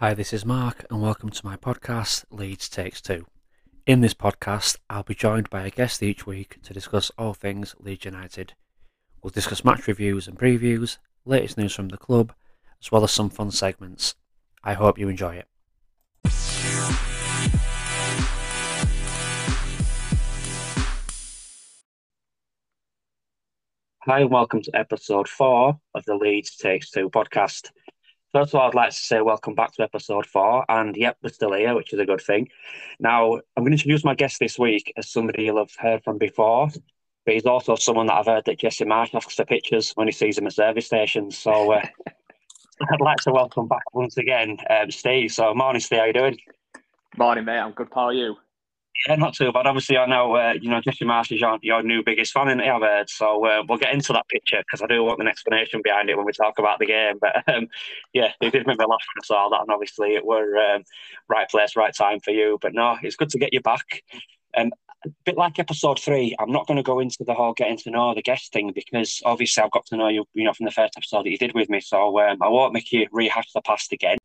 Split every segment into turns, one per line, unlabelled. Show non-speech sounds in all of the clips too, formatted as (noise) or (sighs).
Hi, this is Mark, and welcome to my podcast, Leeds Takes Two. In this podcast, I'll be joined by a guest each week to discuss all things Leeds United. We'll discuss match reviews and previews, latest news from the club, as well as some fun segments. I hope you enjoy it. Hi, and welcome to episode four of the Leeds Takes Two podcast. First of all, I'd like to say welcome back to episode four. And yep, we're still here, which is a good thing. Now, I'm going to introduce my guest this week as somebody you'll have heard from before, but he's also someone that I've heard that Jesse Marsch asks for pictures when he sees him at service stations. So uh, (laughs) I'd like to welcome back once again um, Steve. So, morning, Steve. How you doing?
Morning, mate. I'm good. How are you?
Yeah, not too bad. Obviously, I know uh, you know Jesse Marsch is your, your new biggest fan, in I've heard. So uh, we'll get into that picture because I do want an explanation behind it when we talk about the game. But um, yeah, it did make me laugh when I saw that, and obviously it were um, right place, right time for you. But no, it's good to get you back. Um, a bit like episode three, I'm not going to go into the whole getting to know the guest thing because obviously I've got to know you, you know, from the first episode that you did with me. So um, I won't make you rehash the past again.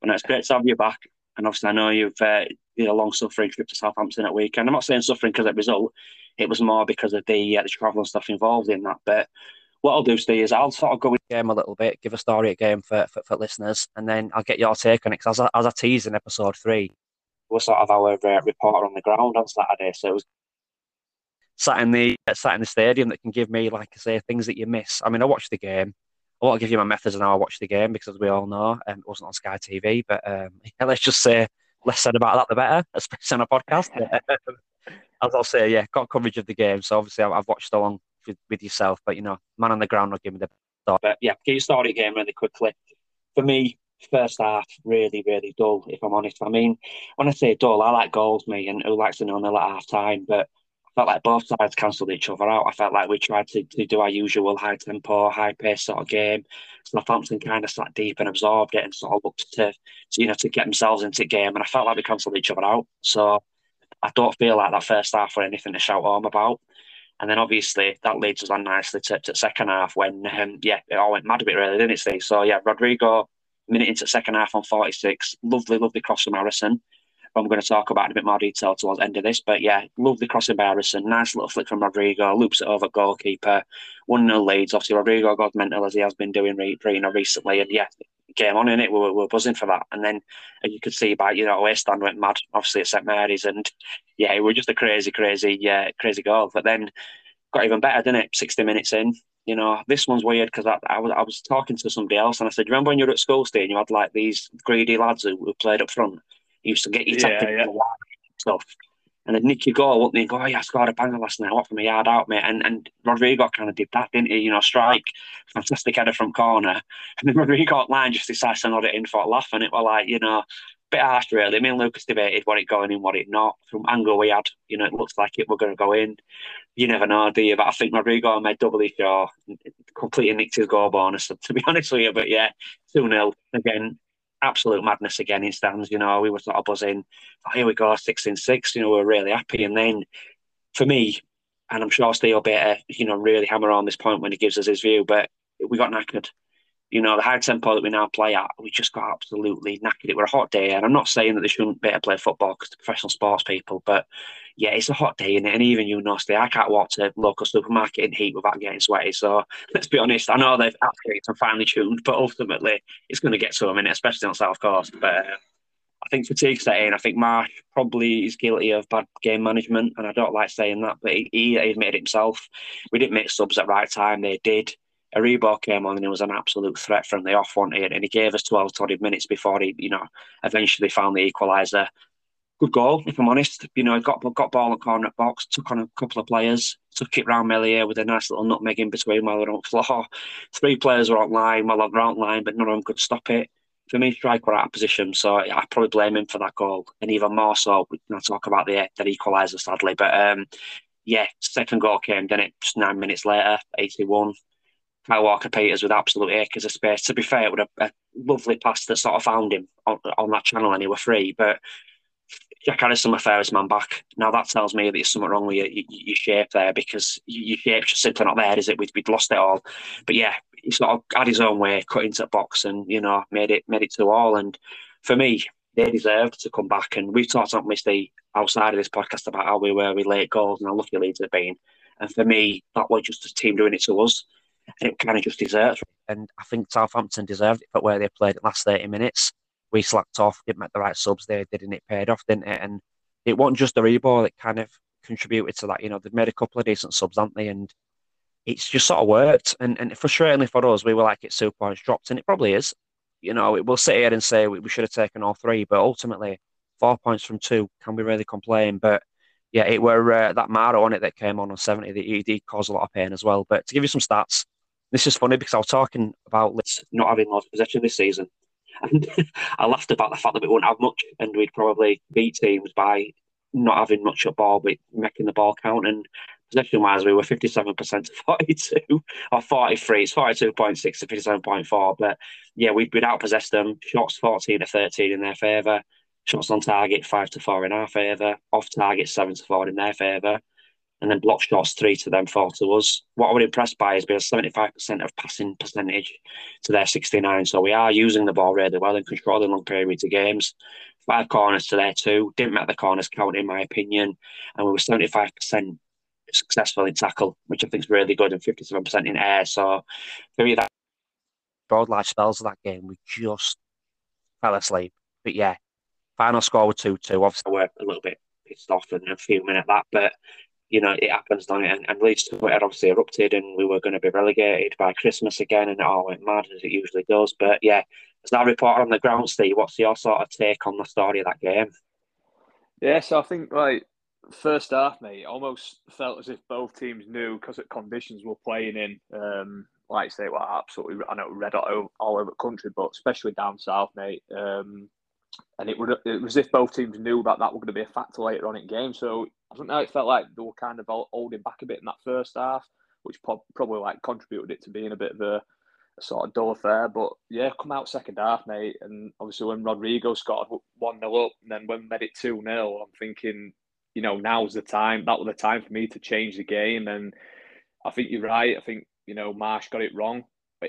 But no, it's great to have you back. And obviously, I know you've uh, did a long suffering trip to Southampton at weekend. I'm not saying suffering because of the result; it was more because of the uh, the travel and stuff involved in that. But what I'll do, Steve, is I'll sort of go with the game a little bit, give a story at game for, for, for listeners, and then I'll get your take on it. Because as I, as I teased in episode three, we're sort of our uh, reporter on the ground on Saturday, so it was sat in the uh, sat in the stadium that can give me, like I say, things that you miss. I mean, I watched the game. I want to give you my methods on how I watched the game because, as we all know, um, it wasn't on Sky TV. But um, (laughs) yeah, let's just say less said about that, the better, (laughs) especially on a podcast. (laughs) Uh, as I'll say, yeah, got coverage of the game, so obviously I've watched along with, with yourself. But you know, man on the ground will give me the thought. But yeah, get you started game really quickly. For me, first half really, really dull. If I'm honest, I mean, when I say dull, I like goals, me, and who likes to know nil at half time, but felt like both sides cancelled each other out. I felt like we tried to, to do our usual high tempo, high pace sort of game. Southampton kind of sat deep and absorbed it and sort of looked to, to you know to get themselves into the game. And I felt like we cancelled each other out. So I don't feel like that first half were anything to shout home about. And then obviously that leads us on nicely to, to second half when um, yeah it all went mad a bit really, didn't it, Steve? So yeah, Rodrigo minute into second half on 46, lovely, lovely cross from Harrison. I'm going to talk about in a bit more detail towards the end of this. But yeah, love the crossing by Harrison. Nice little flick from Rodrigo. Loops it over goalkeeper. 1 0 leads. Obviously, Rodrigo got mental as he has been doing re- you know, recently. And yeah, game on in it. We were, we were buzzing for that. And then as you could see by, you know, West stand went mad, obviously at St Mary's. And yeah, it was just a crazy, crazy, yeah, crazy goal. But then got even better, didn't it? 60 minutes in. You know, this one's weird because I, I, was I was talking to somebody else and I said, remember when you were at school, Steve, and you had like these greedy lads who, who played up front? Used to get you tapped yeah, yeah. stuff. And then Nicky go, wouldn't he? Go, oh, yeah, I scored a banger last night. What from a yard out, mate? And and Rodrigo kind of did that, didn't he? You know, Struijk, fantastic header from corner. (laughs) And then Rodrigo line just decides to nod it in for a laugh. And it was like, you know, bit harsh, really. Me and Lucas debated what it going in, what it not. From angle we had, you know, it looks like it were going to go in. You never know, do you? But I think Rodrigo made doubly sure, completely nicked his goal bonus, to be (laughs) honest with you. But yeah, 2 0. Again, absolute madness again in stands. You know, we were sort of buzzing. Oh, here we go, six in six. You know, we are really happy. And then for me, and I'm sure Steve will be you know, really hammer on this point when he gives us his view, but we got knackered. You know, the high tempo that we now play at, we just got absolutely knackered. It was a hot day, and I'm not saying that they shouldn't be able to play football because professional sports people, but yeah, it's a hot day, and, and even you Steve, I can't walk to local supermarket in heat without getting sweaty. So (laughs) let's be honest, I know they've activated and finely tuned, but ultimately it's going to get to a minute, especially on South Coast. But uh, I think fatigue set in. I think Marsch probably is guilty of bad game management, and I don't like saying that, but he, he admitted himself. We didn't make subs at the right time. They did. Aribo came on and he was an absolute threat from the off, wasn't he? And he gave us 12, 20 minutes before he, you know, eventually found the equaliser. Good goal, if I'm honest. You know, got got ball in corner box, took on a couple of players, took it round Meslier with a nice little nutmeg in between while they're on floor. (laughs) Three players were online while they're on line, but none of them could stop it. For me, Struijk were out of position, so I probably blame him for that goal. And even more so, we can talk about the, the equaliser, sadly. But um, yeah, second goal came, then it just nine minutes later, 81. Kyle Walker Peters with absolute acres of space. To be fair, it was a, a lovely pass that sort of found him on, on that channel and he was free. But Jack Harrison, my fairest man back. Now that tells me that there's something wrong with your, your, your shape there because your shape's just simply not there, is it? We'd, we'd lost it all. But yeah, he sort of had his own way, cut into the box and, you know, made it made it to all. And for me, they deserved to come back. And we've talked about Misty outside of this podcast about how we were with late goals and how lucky Leeds have been. And for me, that was just a team doing it to us. And it kind of just deserves.
And I think Southampton deserved it but where they played the last 30 minutes. We slacked off, didn't make the right subs there, didn't it paid off, didn't it? And it wasn't just the Aribo that kind of contributed to that. You know, they've made a couple of decent subs, haven't they? And it's just sort of worked. And and frustratingly for us, we were like, it's two points dropped, and it probably is. You know, we'll sit here and say we, we should have taken all three, but ultimately, four points from two, can we really complain? But yeah, it were uh, that Mara on it that came on on 70 that he did cause a lot of pain as well. But to give you some stats, this is funny because I was talking about
not having lost possession this season. (laughs) And I laughed about the fact that we wouldn't have much and we'd probably beat teams by not having much at ball, but making the ball count. And possession wise, we were 57% to (laughs) 42 or 43. It's 42.6 to 57.4. But yeah, we, we'd outpossessed them. Shots 14 to 13 in their favour. Shots on target 5 to 4 in our favour. Off target 7 to 4 in their favour. And then block shots 3 to them, 4 to us. What I was impressed by is we being 75% of passing percentage to their 69. So we are using the ball really well and controlling long periods of games. Five corners to their two. Didn't make the corners count, in my opinion. And we were 75% successful in tackle, which I think is really good, and 57% in air. So for me, that
broad large spells of that game, we just fell asleep. But yeah, final score was 2 2. Obviously,
we're a little bit pissed off and a few minutes at that, but you know, it happens, don't it? And, and Leeds Twitter obviously erupted and we were going to be relegated by Christmas again and it all went mad as it usually does. But yeah, as that reporter on the ground, Steve, what's your sort of take on the story of that game?
Yeah, so I think like first half, mate, almost felt as if both teams knew because of conditions we're playing in. Um, like I say, well, absolutely, I know red hot all over the country, but especially down south, mate. Um, and it, would, it was as if both teams knew that that was going to be a factor later on in game. So I don't know, it felt like they were kind of holding back a bit in that first half, which probably like contributed it to being a bit of a, a sort of dull affair. But yeah, come out second half, mate. And obviously when Rodrigo scored 1 0 up, and then when made it 2 0, I'm thinking, you know, now's the time. That was the time for me to change the game. And I think you're right. I think, you know, Marsch got it wrong.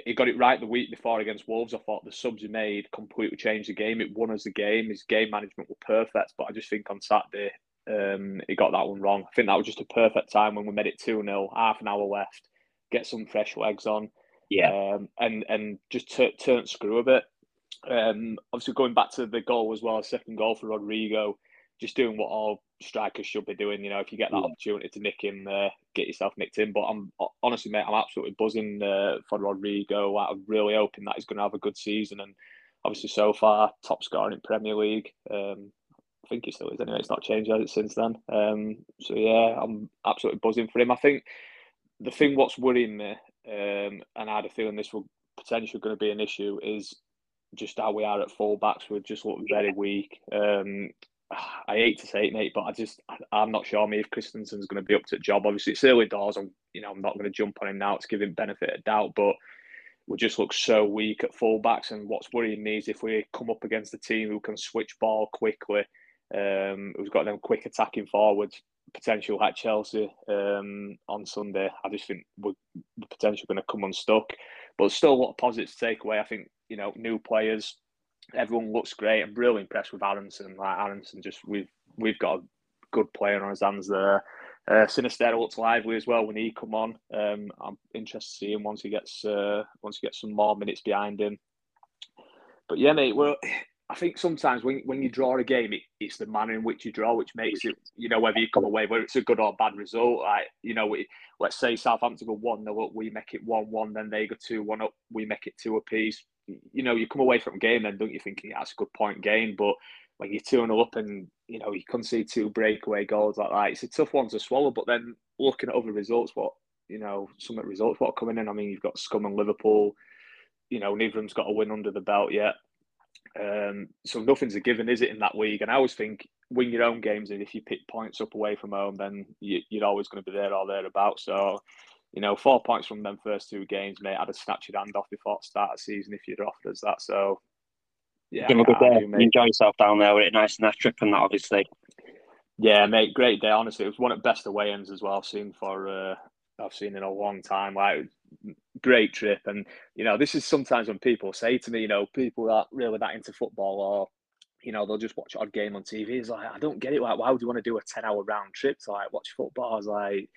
He got it right the week before against Wolves. I thought the subs he made completely changed the game. It won us the game. His game management were perfect. But I just think on Saturday, um, he got that one wrong. I think that was just a perfect time when we made it 2 0, half an hour left, get some fresh legs on.
Yeah.
Um, and, and just t- turn screw a bit. Um, obviously, going back to the goal as well, second goal for Rodrigo, just doing what all strikers should be doing. You know, if you get that yeah. opportunity to nick him, uh, get yourself nicked in. But I'm honestly, mate, I'm absolutely buzzing uh, for Rodrigo. I'm really hoping that he's going to have a good season. And obviously, so far, top scorer in Premier League. Um, I think he still is anyway. It's not changed since then. Um, so yeah, I'm absolutely buzzing for him. I think the thing what's worrying me, um, and I had a feeling this will potentially going to be an issue, is just how we are at fullbacks. We're just look very weak. Um, (sighs) I hate to say it, mate, but I just I, am not sure me if Kristensen's going to be up to the job. Obviously, it's early doors. I'm you know I'm not going to jump on him now to give him benefit of doubt, but we just look so weak at fullbacks. And what's worrying me is if we come up against a team who can switch ball quickly, um, who's got them quick attacking forwards, potential at Chelsea um, on Sunday. I just think we're potentially going to come unstuck, but still a lot of positives to take away. I think you know new players everyone looks great. I'm really impressed with Aaronson. Like Aaronson, just we've we've got a good player on his hands there. Uh, looks lively as well when he come on. Um, I'm interested to see him once he gets uh, once he gets some more minutes behind him. But yeah, mate. Well, I think sometimes when when you draw a game, it, it's the manner in which you draw which makes it. You know whether you come away whether it's a good or bad result. Like you know, we, let's say Southampton go one 0 up, we make it one one, then they go two one up, we make it two apiece you know, you come away from game then, don't you, think yeah, that's a good point game, but when you're 2 0 up and, you know, you can see two breakaway goals like that, it's a tough one to swallow. But then looking at other results, what, you know, some of the results, what are coming in, I mean, you've got Scum and Liverpool, you know, neither of them's got a win under the belt yet. Um, so nothing's a given, is it, in that league? And I always think win your own games, and if you pick points up away from home, then you, are always going to be there or thereabouts. So you know, four points from them first two games, mate. I'd have snatched your hand off before the start of season if you'd offered us that. So,
yeah, Give a good day. Enjoy yourself down there with it, nice and that trip and that, obviously.
Yeah, mate, great day. Honestly, it was one of the best away ends as well. I've seen for uh, I've seen in a long time. Like, great trip, and you know, this is sometimes when people say to me, you know, people that really that into football or you know, they'll just watch odd game on TV. It's like, I don't get it. Like, why would you want to do a 10 hour round trip to like watch football? I was like,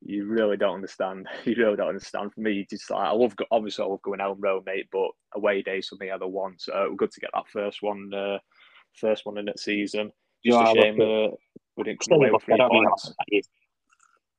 you really don't understand. (laughs) You really don't understand. For me, just like, I love, obviously, I love going out on road, mate, but away days for me are the one. So it was good to get that first one, uh, first one in that season. Just yeah, a shame uh, we didn't come away with three points.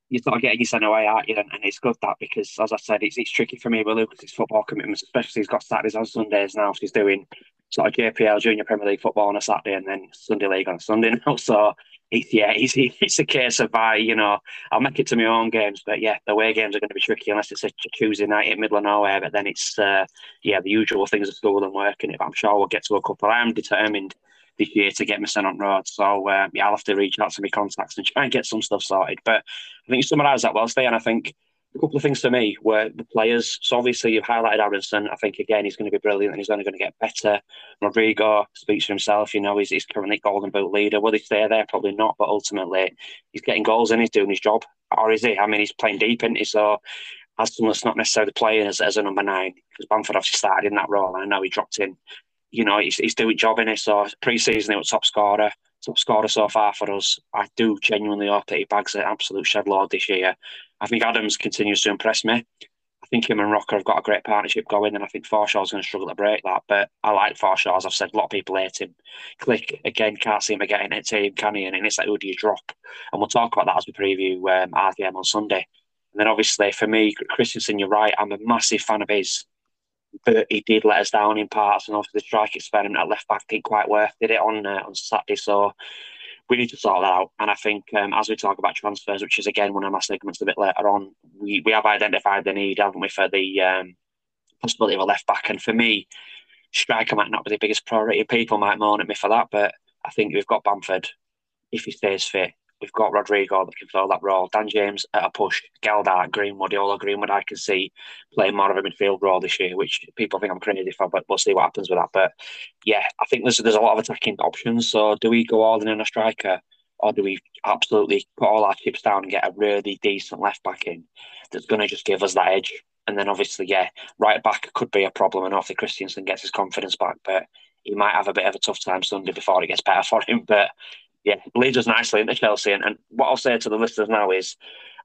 You sort of getting your son away, aren't you? And, and, it's good that because, as I said, it's, it's tricky for me with Lucas's football commitments, especially he's got Saturdays and Sundays now. So he's doing sort of JPL Junior Premier League football on a Saturday and then Sunday League on Sunday (laughs) now. So it's yeah, (laughs) it's, it's a case of I, you know, I'll make it to my own games, but yeah, the away games are going to be tricky unless it's a Tuesday night in middle of nowhere. But then it's uh, yeah, the usual things of school and work, and if I'm sure we'll get to a couple. I am determined this year to get my son on road. So uh, yeah, I'll have to reach out to my contacts and try and get some stuff sorted. But I think you summarised that well, Stay, and I think a couple of things for me were the players. So obviously you've highlighted Aaronson. I think again he's going to be brilliant and he's only going to get better. Rodrigo speaks for himself. You know he's, he's currently Golden Boot leader. Will he stay there? Probably not. But ultimately he's getting goals and he's doing his job. Or is he? I mean he's playing deep into so as someone that's not necessarily playing as, as a number nine because Bamford obviously started in that role. And I know he dropped in. You know he's, he's doing job in it. So pre-season he was top scorer top scorer so far for us. I do genuinely hope that he bags an absolute shed load this year. I think Adams continues to impress me. I think him and Roca have got a great partnership going, and I think Forshaw's going to struggle to break that. But I like Forshaw, as I've said, a lot of people hate him. Klich again, can't see him getting a team, can he? And it's like, who do you drop? And we'll talk about that as we preview um, on Sunday. And then obviously for me, Kristensen, you're right, I'm a massive fan of his. But he did let us down in parts, and obviously the Struijk experiment at left back didn't quite work, did it on uh, on Saturday? So we need to sort that out. And I think um, as we talk about transfers, which is again one of my segments a bit later on, we, we have identified the need, haven't we, for the um, possibility of a left back. And for me, striker might not be the biggest priority. People might moan at me for that, but I think we've got Bamford if he stays fit. We've got Rodrigo that can fill that role. Dan James at a push. Gelhardt, Greenwood, Ola Greenwood, I can see playing more of a midfield role this year, which people think I'm crazy for, but we'll see what happens with that. But yeah, I think there's there's a lot of attacking options. So do we go all in on a striker, or do we absolutely put all our chips down and get a really decent left back in that's going to just give us that edge? And then obviously, yeah, right back could be a problem, and hopefully Kristensen gets his confidence back, but he might have a bit of a tough time Sunday before it gets better (laughs) for him. But yeah, leads us nicely into Chelsea. And, and what I'll say to the listeners now is,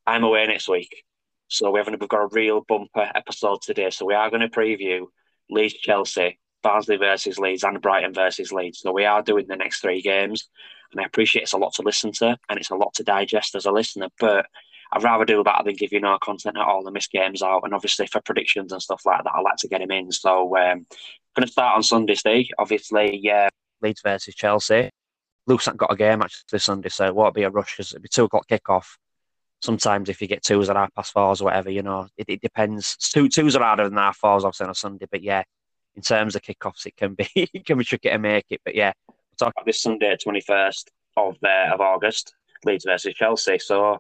I'm away next week, so we haven't we've got a real bumper episode today. So we are going to preview Leeds Chelsea, Barnsley versus Leeds, and Brighton versus Leeds. So we are doing the next three games, and I appreciate it's a lot to listen to and it's a lot to digest as a listener, but. I'd rather do that than give you no content at all and miss games out. And obviously for predictions and stuff like that, I like to get him in. So um, going to start on Sunday, Steve. Obviously, yeah.
Leeds versus Chelsea. Luke's not got a game actually this Sunday, so it won't be a rush because it'll be two o'clock kickoff. Sometimes if you get twos or half past fours or whatever, you know, it, it depends. Two twos are harder than half fours, obviously on a Sunday, but yeah, in terms of kickoffs, it can be (laughs) it can be tricky to make it. But yeah,
we'll talk about this Sunday, twenty first of uh, of August, Leeds versus Chelsea. So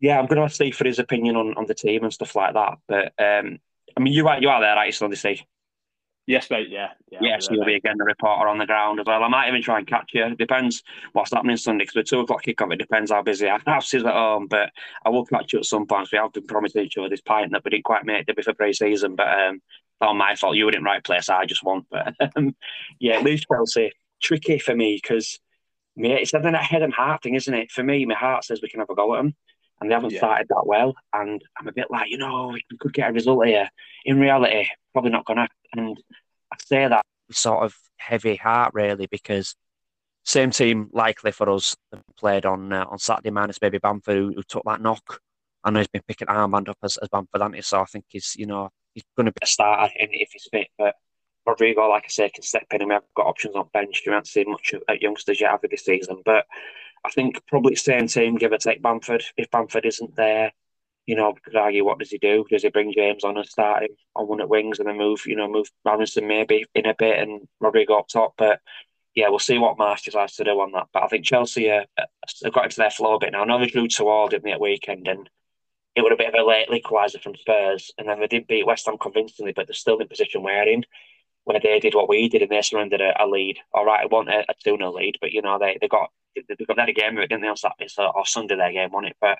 yeah, I'm going to ask Steve for his opinion on, on the team and stuff like that. But um, I mean, you are right, you are there, right? Sunday, Steve.
Yes, mate. Yeah. Yeah.
so you'll be again the reporter on the ground as well. I might even try and catch you. It depends what's happening Sunday because with two o'clock kickoff, it depends how busy our (laughs) house is at home. But I will catch you at some point. We have been promising each other this pint that we didn't quite make it before pre-season, but um, not my fault. You were in the right place. I just won. But (laughs) um, yeah, Leeds Chelsea tricky for me because yeah, it's a head and heart thing, isn't it? For me, my heart says we can have a go at them and they haven't yeah. started that well. And I'm a bit like, you know, we could get a result here. In reality, probably not gonna. And I say that
sort of heavy heart really because same team likely for us played on uh, on Saturday minus maybe Bamford who, who, took that knock. I know he's been picking armband up as, as Bamford, hasn't he? So I think he's you know he's going to be
a starter if he's fit. But Rodrigo, like I say, can step in and we've got options on bench. You haven't seen much at youngsters yet over this season, but I think probably same team, give or take Bamford. If Bamford isn't there, you know, could argue what does he do? Does he bring James on and start him on one at wings and then move, you know, move Aaronson maybe in a bit and Rodrigo up top? But yeah, we'll see what Marsch decides to do on that. But I think Chelsea uh, have got into their flow a bit now. I know they drew toward him at weekend and it would have been a late equaliser from Spurs. And then they did beat West Ham convincingly, but they're still in the position we're in where they did what we did and they surrendered a, a lead. All right, it wasn't a, a 2 0 lead, but you know, they, they got they got that game, didn't they, on Saturday or Sunday, their game, on it? But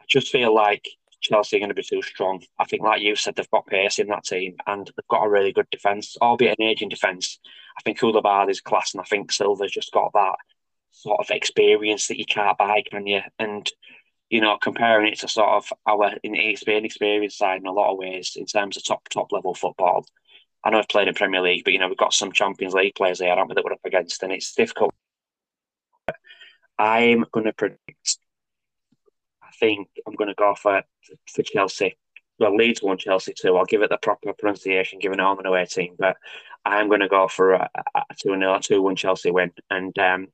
I just feel like Chelsea are going to be too strong. I think, like you said, they've got pace in that team and they've got a really good defence, albeit an aging defence. I think is class, and I think Silva's just got that sort of experience that you can't buy, can you? And you know, comparing it to sort of our in ESPN experience side in a lot of ways in terms of top top level football. I know I've played in Premier League, but you know we've got some Champions League players there, aren't we, that we're up against, and it's difficult. I'm going to predict. I think I'm going to go for for Chelsea. Well, Leeds won Chelsea too. I'll give it the proper pronunciation, given home and away team. But I'm going to go for a, a 2 0, 2 1 Chelsea win. And um,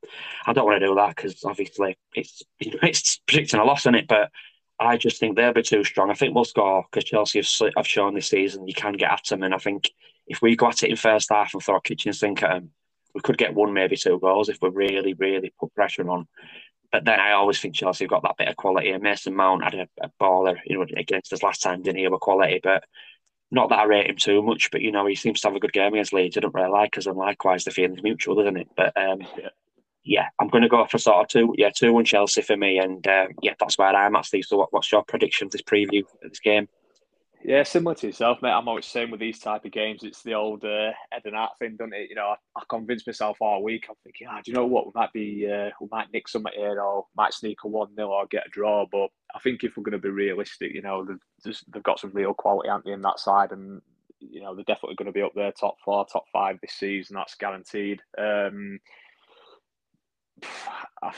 I don't want to do that because obviously it's (laughs) it's predicting a loss in it. But I just think they'll be too strong. I think we'll score because Chelsea have, have shown this season you can get at them. And I think if we go at it in first half and throw a kitchen sink at them, we could get one, maybe two goals if we really, really put pressure on. But then I always think Chelsea have got that bit of quality. And Mason Mount had a, a baller, you know, against us last time, didn't he? With quality, but not that I rate him too much, but you know, he seems to have a good game against Leeds. I don't really like us, and likewise, the feeling's mutual, isn't it? But um, yeah. yeah, I'm going to go for sort of two, yeah, two one Chelsea for me, and um, yeah, that's where I'm at, Steve. So, what, what's your prediction of this preview of this game?
Yeah, similar to yourself, mate. I'm always saying with these type of games, it's the old uh, head and heart thing, doesn't it? You know, I, I convince myself all week. I'm thinking, ah, do you know what? We might be, uh, we might nick something here, or might sneak a one 0 or get a draw. But I think if we're going to be realistic, you know, they've, they've got some real quality, aren't they, in that side, and you know they're definitely going to be up there, top four, top five this season. That's guaranteed. Um, (sighs) I,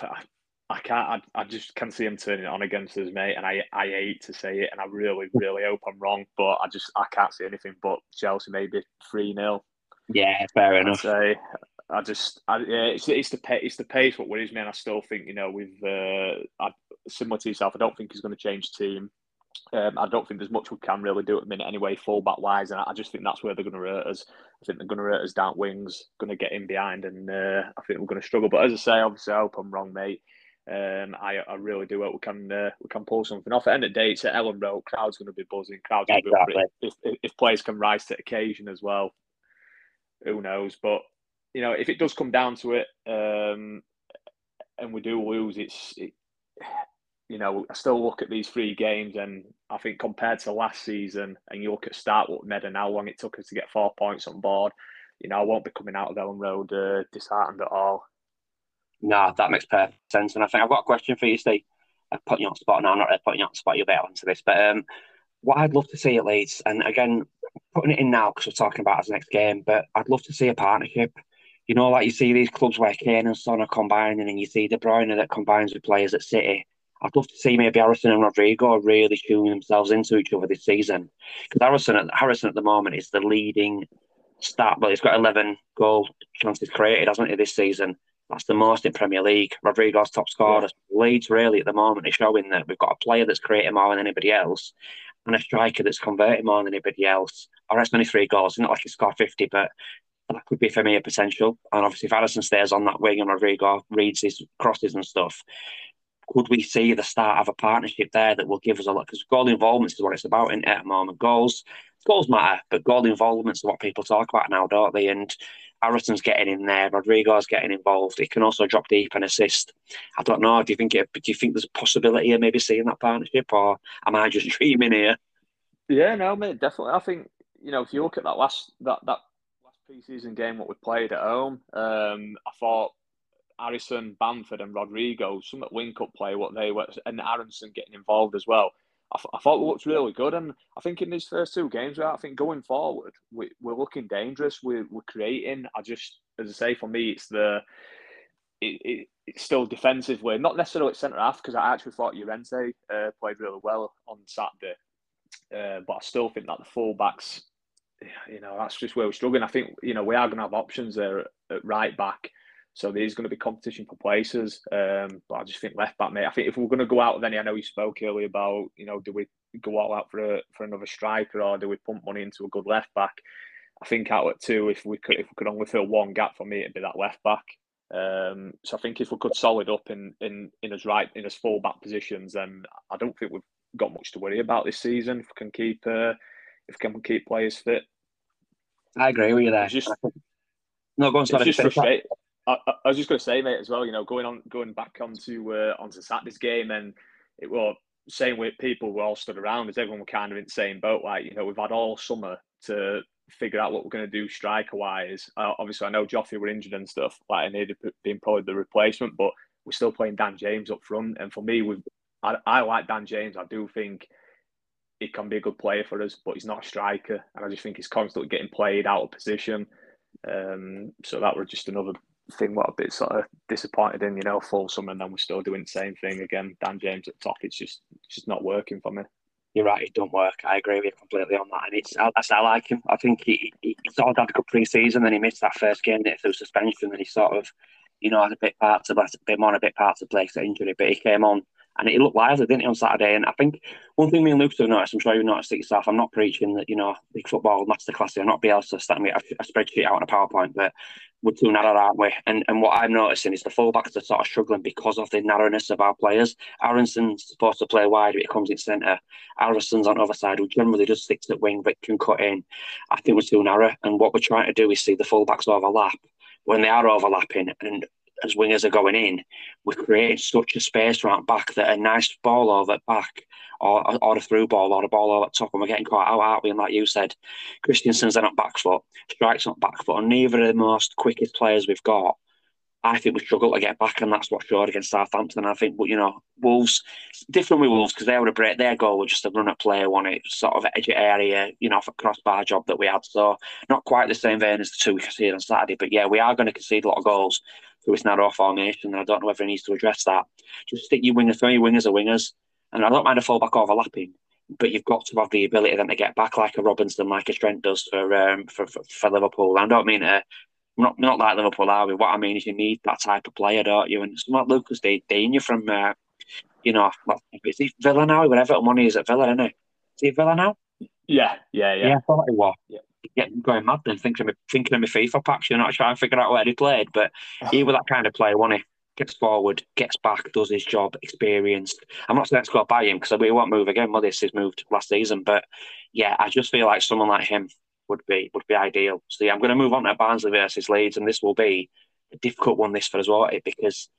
I can't. I, I just can't see him turning it on against us, mate. And I, I hate to say it, and I really, really hope I'm wrong, but I just, I can't see anything but Chelsea maybe three 0
Yeah, fair enough.
Say, I just, I, yeah, it's, it's the pace, it's the pace what worries me, and I still think, you know, with uh, I, similar to yourself, I don't think he's going to change team. Um, I don't think there's much we can really do at the minute anyway, fullback wise, and I just think that's where they're going to hurt us. I think they're going to hurt us down wings, going to get in behind, and uh, I think we're going to struggle. But as I say, obviously, I hope I'm wrong, mate. Um, I, I really do hope we can uh, we can pull something off. At the end of the day, it's at Elland Road. Crowd's going to be buzzing. Crowd's going to exactly. be if, if, if players can rise to occasion as well. Who knows? But you know, if it does come down to it, um, and we do lose, it's it, you know, I still look at these three games, and I think compared to last season, and you look at start what Ned and how long it took us to get four points on board, you know, I won't be coming out of Elland Road uh, disheartened at all.
No, that makes perfect sense. And I think I've got a question for you, Steve. I'm putting you on spot now. I'm not really putting you on spot. You'll be able to this. But um, what I'd love to see at Leeds, and again, putting it in now because we're talking about as next game, but I'd love to see a partnership. You know, like you see these clubs where Kane and Son are combining, and you see De Bruyne that combines with players at City. I'd love to see maybe Harrison and Rodrigo really tuning themselves into each other this season. Because Harrison, at, Harrison at the moment is the leading start, but he's got 11 goal chances created, hasn't he, this season? That's the most in Premier League. Rodrigo's top scorer. Yeah. Leeds really at the moment is showing that we've got a player that's creating more than anybody else and a striker that's converting more than anybody else. Or that's only three goals. not like he scored 50, but that could be for me a potential. And obviously, if Harrison stays on that wing and Rodrigo reads his crosses and stuff, could we see the start of a partnership there that will give us a lot? Because goal involvement is what it's about in at the moment. Goals, goals matter, but goal involvement is what people talk about now, don't they? And Harrison's getting in there, Rodrigo's getting involved. He can also drop deep and assist. I don't know. Do you think it, do you think there's a possibility of maybe seeing that partnership, or am I just (laughs) dreaming here?
Yeah, no, mate, definitely. I think you know if you look at that last that that last preseason game what we played at home, um, I thought Harrison, Bamford, and Rodrigo, some at wing up play what they were, and Aaronson getting involved as well. I, I thought it looked really good, and I think in these first two games, I think going forward, we, we're looking dangerous. We're, we're creating. I just, as I say, for me, it's the it, it, it's still defensively, not necessarily at centre half, because I actually thought Llorente uh, played really well on Saturday, uh, but I still think that the fullbacks, you know, that's just where we're struggling. I think you know we are going to have options there at, at right back. So there's going to be competition for places. Um, but I just think left back, mate. I think if we're going to go out with any, I know you spoke earlier about, you know, do we go all out for a, for another striker or do we pump money into a good left back? I think out at two, if we could, if we could only fill one gap for me, it'd be that left back. Um, so I think if we could solid up in in in as right in as full back positions, then I don't think we've got much to worry about this season. If we can keep uh, if we can keep players fit.
I agree with you there.
It's just,
no, go on. Sorry,
it's just frustrating. I, I, was just going to say, mate, as well. You know, going on, going back onto uh, onto Saturday's game, and it was same with people who all stood around, as everyone were kind of in the same boat. Like, you know, we've had all summer to figure out what we're going to do striker wise. Uh, obviously, I know Joffrey were injured and stuff, like and he'd been probably the replacement, but we're still playing Dan James up front. And for me, we I, I like Dan James. I do think he can be a good player for us, but he's not a striker, and I just think he's constantly getting played out of position. Um, so that was just another thing what a bit sort of disappointed in, you know, full summer and then we're still doing the same thing again. Dan James at top, it's just it's just not working for me.
You're right, it don't work. I agree with you completely on that. And it's I, I like him. I think he, he, he sort of had a good pre-season, then he missed that first game through suspension, and he sort of, you know, had a bit part to a bit more, a bit part to play for injury, but he came on and it looked lively, didn't it, on Saturday? And I think one thing me and Lucas have noticed, I'm sure you've noticed it yourself, I'm not preaching that, you know, big football masterclass, I'm not to stand me a, a spreadsheet out on a PowerPoint, but we're too narrow, aren't we? And and what I'm noticing is the fullbacks are sort of struggling because of the narrowness of our players. Aaronson's supposed to play wide, but he comes in centre. Harrison's on the other side, who generally just sticks at wing, but can cut in. I think we're too narrow. And what we're trying to do is see the fullbacks overlap when they are overlapping and as wingers are going in, we're creating such a space around back that a nice ball over back or, or a through ball or a ball over top and we're getting caught out, aren't we? And like you said, Kristensen's then not back foot, Struijk's not back foot, and neither of the most quickest players we've got I think we struggle to get back, and that's what showed against Southampton. I think, but you know, Wolves different with Wolves because they would have break their goal was just a run at play one, it sort of edge area, you know, for crossbar job that we had. So not quite the same vein as the two we conceded on Saturday, but yeah, we are going to concede a lot of goals through this our formation, and I don't know whether he needs to address that. Just stick your wingers, throw your wingers are wingers, and I don't mind a fullback overlapping, but you've got to have the ability then to get back like a Robertson, like a Trent does for um, for, for, for Liverpool. I don't mean to not not like Liverpool are we? What I mean is you need that type of player, don't you? And someone like Lucas Digne from, uh, you know, is he Villa now? Whatever money is at Villa, isn't he? Is he Villa now?
Yeah, yeah, yeah.
Yeah, I thought he was. Yeah. Getting going mad then, thinking of, thinking of my FIFA packs. You're not trying to figure out where he played, but he was that kind of player, wasn't he? Gets forward, gets back, does his job, experienced. I'm not saying it's got by him because we won't move again. Well, this is moved last season, but yeah, I just feel like someone like him would be would be ideal. So yeah, I'm going to move on to Barnsley versus Leeds, and this will be a difficult one this for us, all because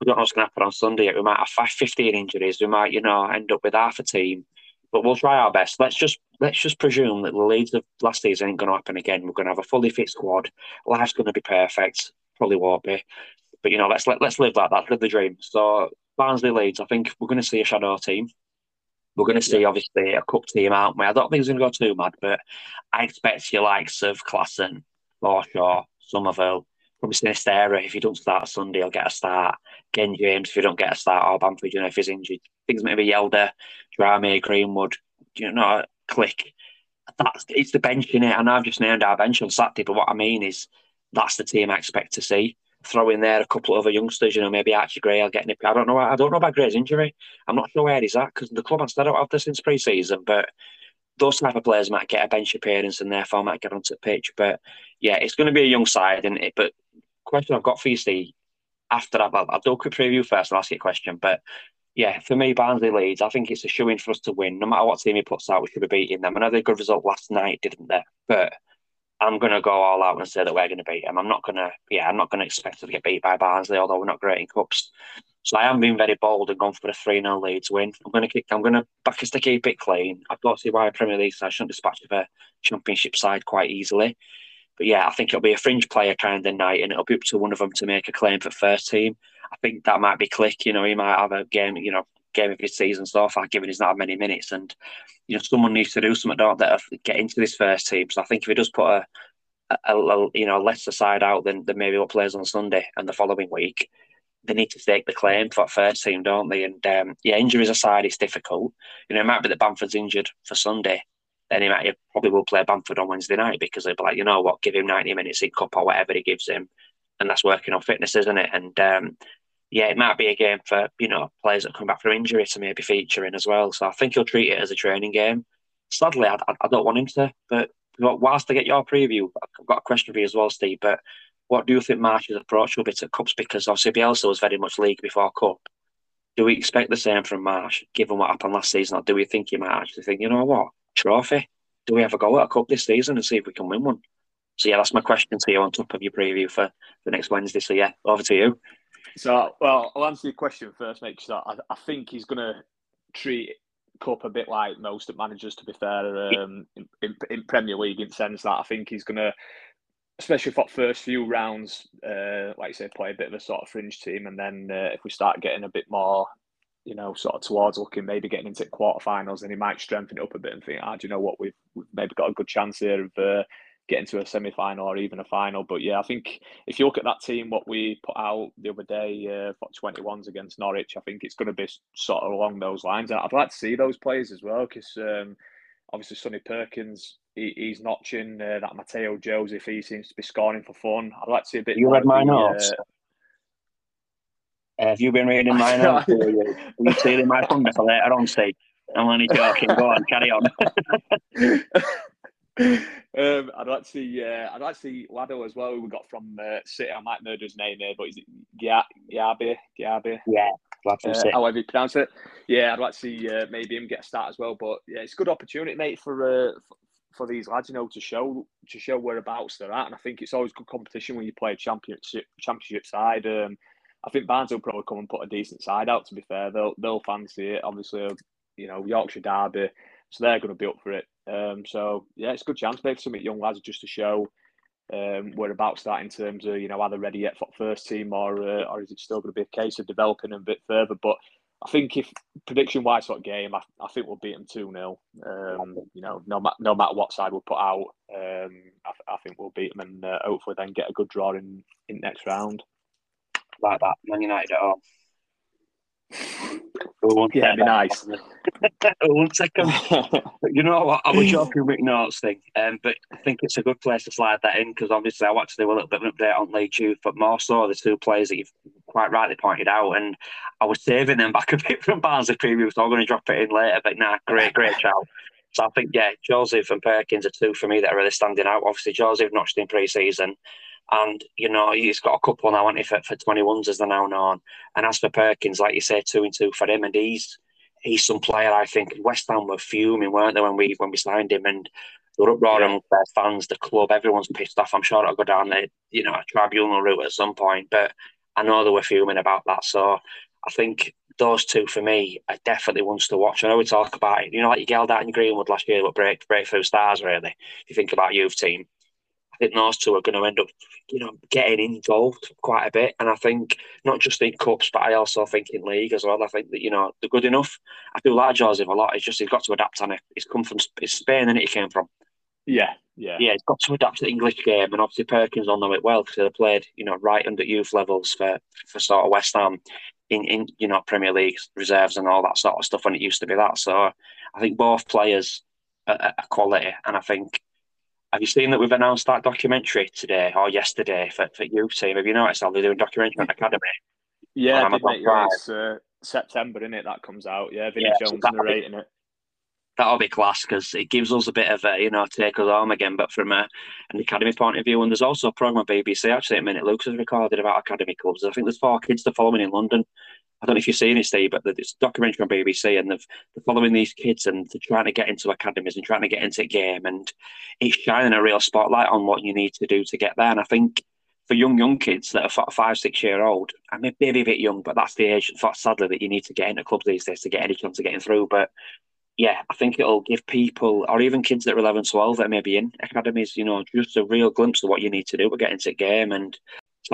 we don't know what's going to happen on Sunday. We might have 15 injuries. We might, you know, end up with half a team, but we'll try our best. Let's just let's just presume that the Leeds of last season ain't going to happen again. We're going to have a fully fit squad. Life's going to be perfect. Probably won't be, but you know, let's let, let's live like that. Live the dream. So Barnsley Leeds, I think we're going to see a shadow team. We're going to see, yeah. obviously, a cup team, aren't we? I don't think it's going to go too mad, but I expect your likes of Klaesson, Forshaw, Summerville, probably Sinisterra. If he don't start Sunday, he'll get a start. Dan James, if he don't get a start, or Bamford, you know, if he's injured. Things maybe Yelder, Drameh, Greenwood, you know, Klich. That's it's the bench in it. Know I've just named our bench on Saturday, but what I mean is that's the team I expect to see throw in there a couple of other youngsters, you know, maybe Archie Gray I'll get nippy. I don't know. I don't know about Gray's injury. I'm not sure where he's at because the club I don't have this since pre-season, but those type of players might get a bench appearance and therefore might get onto the pitch. But yeah, it's going to be a young side, isn't it? But question I've got for you, Steve, after that, I'll, I'll do a quick preview first and ask you a question. But yeah, for me, Barnsley leads. I think it's a shoe in for us to win. No matter what team he puts out, we should be beating them. I know they good result last night, didn't they? But I'm going to go all out and say that we're going to beat them. I'm not going to, yeah, I'm not going to expect to get beat by Barnsley, although we're not great in cups. So I am being very bold and gone for a 3 0 Leeds win. I'm going to kick, I'm going to back us to keep it clean. I don't see why a Premier League side shouldn't dispatch of a Championship side quite easily. But yeah, I think it'll be a fringe player kind of night and it'll be up to one of them to make a claim for first team. I think that might be Klich. You know, he might have a game, you know, game of his season so far, given he's not had many minutes. And, you know, someone needs to do something, don't they, get into this first team. So I think if he does put a, a, a, you know lesser side out than, than maybe what plays on Sunday and the following week, they need to stake the claim for first team, don't they? And um, yeah, injuries aside, it's difficult. You know, it might be that Bamford's injured for Sunday, then he might he probably will play Bamford on Wednesday night because they'll be like, you know what, give him ninety minutes in cup or whatever he gives him, and that's working on fitness, isn't it? And um, yeah, it might be a game for you know players that come back from injury to maybe feature in as well. So I think he'll treat it as a training game. Sadly, I, I don't want him to, but whilst I get your preview, I've got a question for you as well, Steve. But what do you think Marsch's approach will be to Cups? Because obviously Bielsa was very much league before Cup. Do we expect the same from Marsch, given what happened last season, or do we think he might actually think, you know what, trophy? Do we have a go at a Cup this season and see if we can win one? So yeah, that's my question to you on top of your preview for the next Wednesday. So yeah, over to you.
So well, I'll answer your question first, make sure I, I think he's going to treat Cup a bit like most of managers, to be fair. Um, in, in, Premier League in sense that I think he's going to, especially for first few rounds, uh, like I say, play a bit of a sort of fringe team, and then uh, if we start getting a bit more, you know, sort of towards looking maybe getting into quarterfinals, then he might strengthen it up a bit and think, ah, do you know what, we've, we've maybe got a good chance here of uh, getting to a semi final or even a final. But yeah, I think if you look at that team, what we put out the other day uh, for 21s against Norwich, I think it's going to be sort of along those lines. And I'd like to see those players as well because um, obviously Sonny Perkins. He, he's notching uh, that Mateo Joseph. He seems to be scoring for fun. I'd like to see a bit.
You read my notes. Uh, have you been reading my notes? You, are you stealing my thunder for later on, Steve? I'm only joking. Go on, carry on. (laughs) (laughs)
um, I'd like to see. Uh, I'd like to see Lado as well. Who we got from uh, City. I might murder his name here, but is it Gyabi?
Gyabi? Yeah,
uh, however you pronounce it. Yeah, I'd like to see uh, maybe him get a start as well. But yeah, it's a good opportunity, mate, for uh, for these lads, you know, to show to show whereabouts they're at. And I think it's always good competition when you play a championship championship side. Um, I think Barnes will probably come and put a decent side out. To be fair, they'll they'll fancy it. Obviously, you know, Yorkshire Derby, so they're going to be up for it. Um, so yeah, it's a good chance maybe for some young lads just to show um, whereabouts that in terms of you know are they ready yet for first team or uh, or is it still going to be a case of developing them a bit further? But I think if prediction wise of game, I, I think we'll beat them two 0 um, You know, no matter no matter what side we put out, um, I, I, think we'll beat them and uh, hopefully then get a good draw in in next round.
Like that, Man United at home.
Yeah, be nice.
One second. (laughs) you know what? I was joking with notes thing, um, but I think it's a good place to slide that in because obviously I want to do a little bit of an update on Leeds Youth, but more so the two players that you've quite rightly pointed out. And I was saving them (laughs) back a bit from Barnes' preview, so I'm going to drop it in later. But nah, great, great shout. So I think, yeah, Joseph and Perkins are two for me that are really standing out. Obviously, Joseph notched in pre season. And, you know, he's got a couple now, hasn't he, for, for 21s as they're now known. And as for Perkins, like you say, two and two for him. And he's he's some player, I think. West Ham were fuming, weren't they, when we when we signed him? And the uproar yeah. their fans, the club, everyone's pissed off. I'm sure it'll go down the, you know, tribunal route at some point. But I know they were fuming about that. So I think those two for me are definitely ones to watch. I know we talk about it, you know, like you yelled out in Greenwood last year, but break breakthrough stars really. If you think about youth team, I think those two are going to end up, you know, getting involved quite a bit. And I think not just in cups, but I also think in league as well. I think that you know they're good enough. I do like Joseph a lot. It's just he's got to adapt on it. He's come from it's Spain, and it he came from.
Yeah, yeah,
yeah. He's got to adapt to the English game, and obviously Perkins will know it well because they played, you know, right under youth levels for for sort of West Ham in in you know Premier League reserves and all that sort of stuff when it used to be that. So I think both players are, are quality, and I think have you seen that we've announced that documentary today or yesterday for, for youth team? Have you noticed how they're doing documentary on Academy?
Yeah, did make it's uh, September, isn't it? That comes out. Yeah, Vinnie yeah, Jones so narrating it.
That'll be class because it gives us a bit of a, you know, take us home again, but from a, an academy point of view. And there's also a program on BBC actually at minute Lucas has recorded about academy clubs. I think there's four kids to follow in London I don't know if you've seen it, Steve, but it's a documentary on BBC, and they're following these kids and they're trying to get into academies and trying to get into the game, and it's shining a real spotlight on what you need to do to get there. And I think for young young kids that are five six year old, I mean maybe a bit young, but that's the age, sadly, that you need to get into clubs these days to get any chance of getting through. But yeah, I think it'll give people, or even kids that are 11, 12 that may be in academies, you know, just a real glimpse of what you need to do to get into the game. And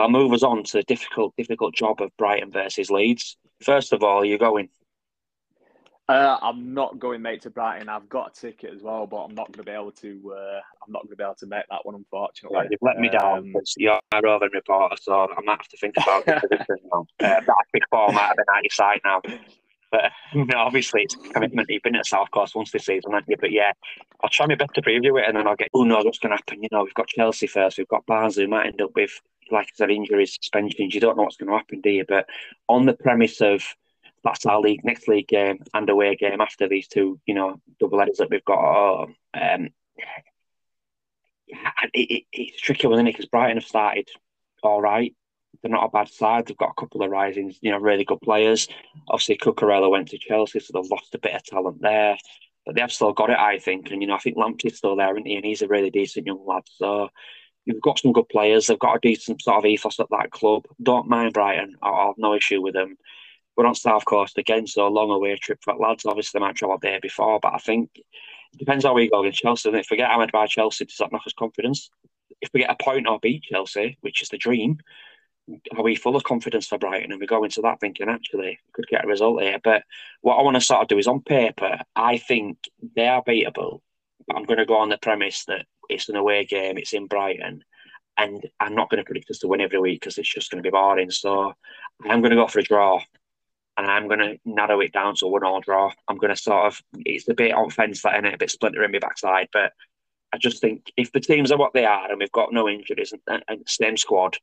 I'll move us on to the difficult, difficult job of Brighton versus Leeds. First of all, you're going.
Uh, I'm not going, mate, to Brighton. I've got a ticket as well, but I'm not going to be able to. Uh, I'm not going to be able to make that one, unfortunately.
You've let me down. Um, you're a roving reporter, so I might have to think about it. (laughs) Uh, that big ball might have been out your side now. But obviously, it's commitment. You've been at South Coast once this season, haven't you? But yeah, I'll try my best to preview it, and then I'll get. Who knows what's going to happen? You know, we've got Chelsea first. We've got Barnes, who might end up with like I said, injuries, suspensions. You don't know what's going to happen, do you? But on the premise of that's our league next league game and away game after these two, you know, double headers that we've got. Um, it, it, it's tricky, isn't it? Because Brighton have started all right. They're not a bad side. They've got a couple of risings, you know, really good players. Obviously, Cucurella went to Chelsea, so they've lost a bit of talent there. But they've still got it, I think. And, you know, I think Lamptey's still there, isn't he? And he's a really decent young lad. So you've got some good players. They've got a decent sort of ethos at that club. Don't mind Brighton. I have no issue with them. We're on South Coast again, so a long away trip for lads. Obviously, they might travel there before, but I think it depends how we go against Chelsea. And if we get hammered by Chelsea, does that knock us confidence? If we get a point or beat Chelsea, which is the dream, are we full of confidence for Brighton? And we go into that thinking, actually, we could get a result here. But what I want to sort of do is on paper, I think they are beatable. But I'm going to go on the premise that it's an away game, it's in Brighton. And I'm not going to predict us to win every week because it's just going to be boring. So I'm going to go for a draw and I'm going to narrow it down to one all draw. I'm going to sort of, it's a bit on fence that in it, a bit splinter in my backside. But I just think if the teams are what they are and we've got no injuries and, and same squad,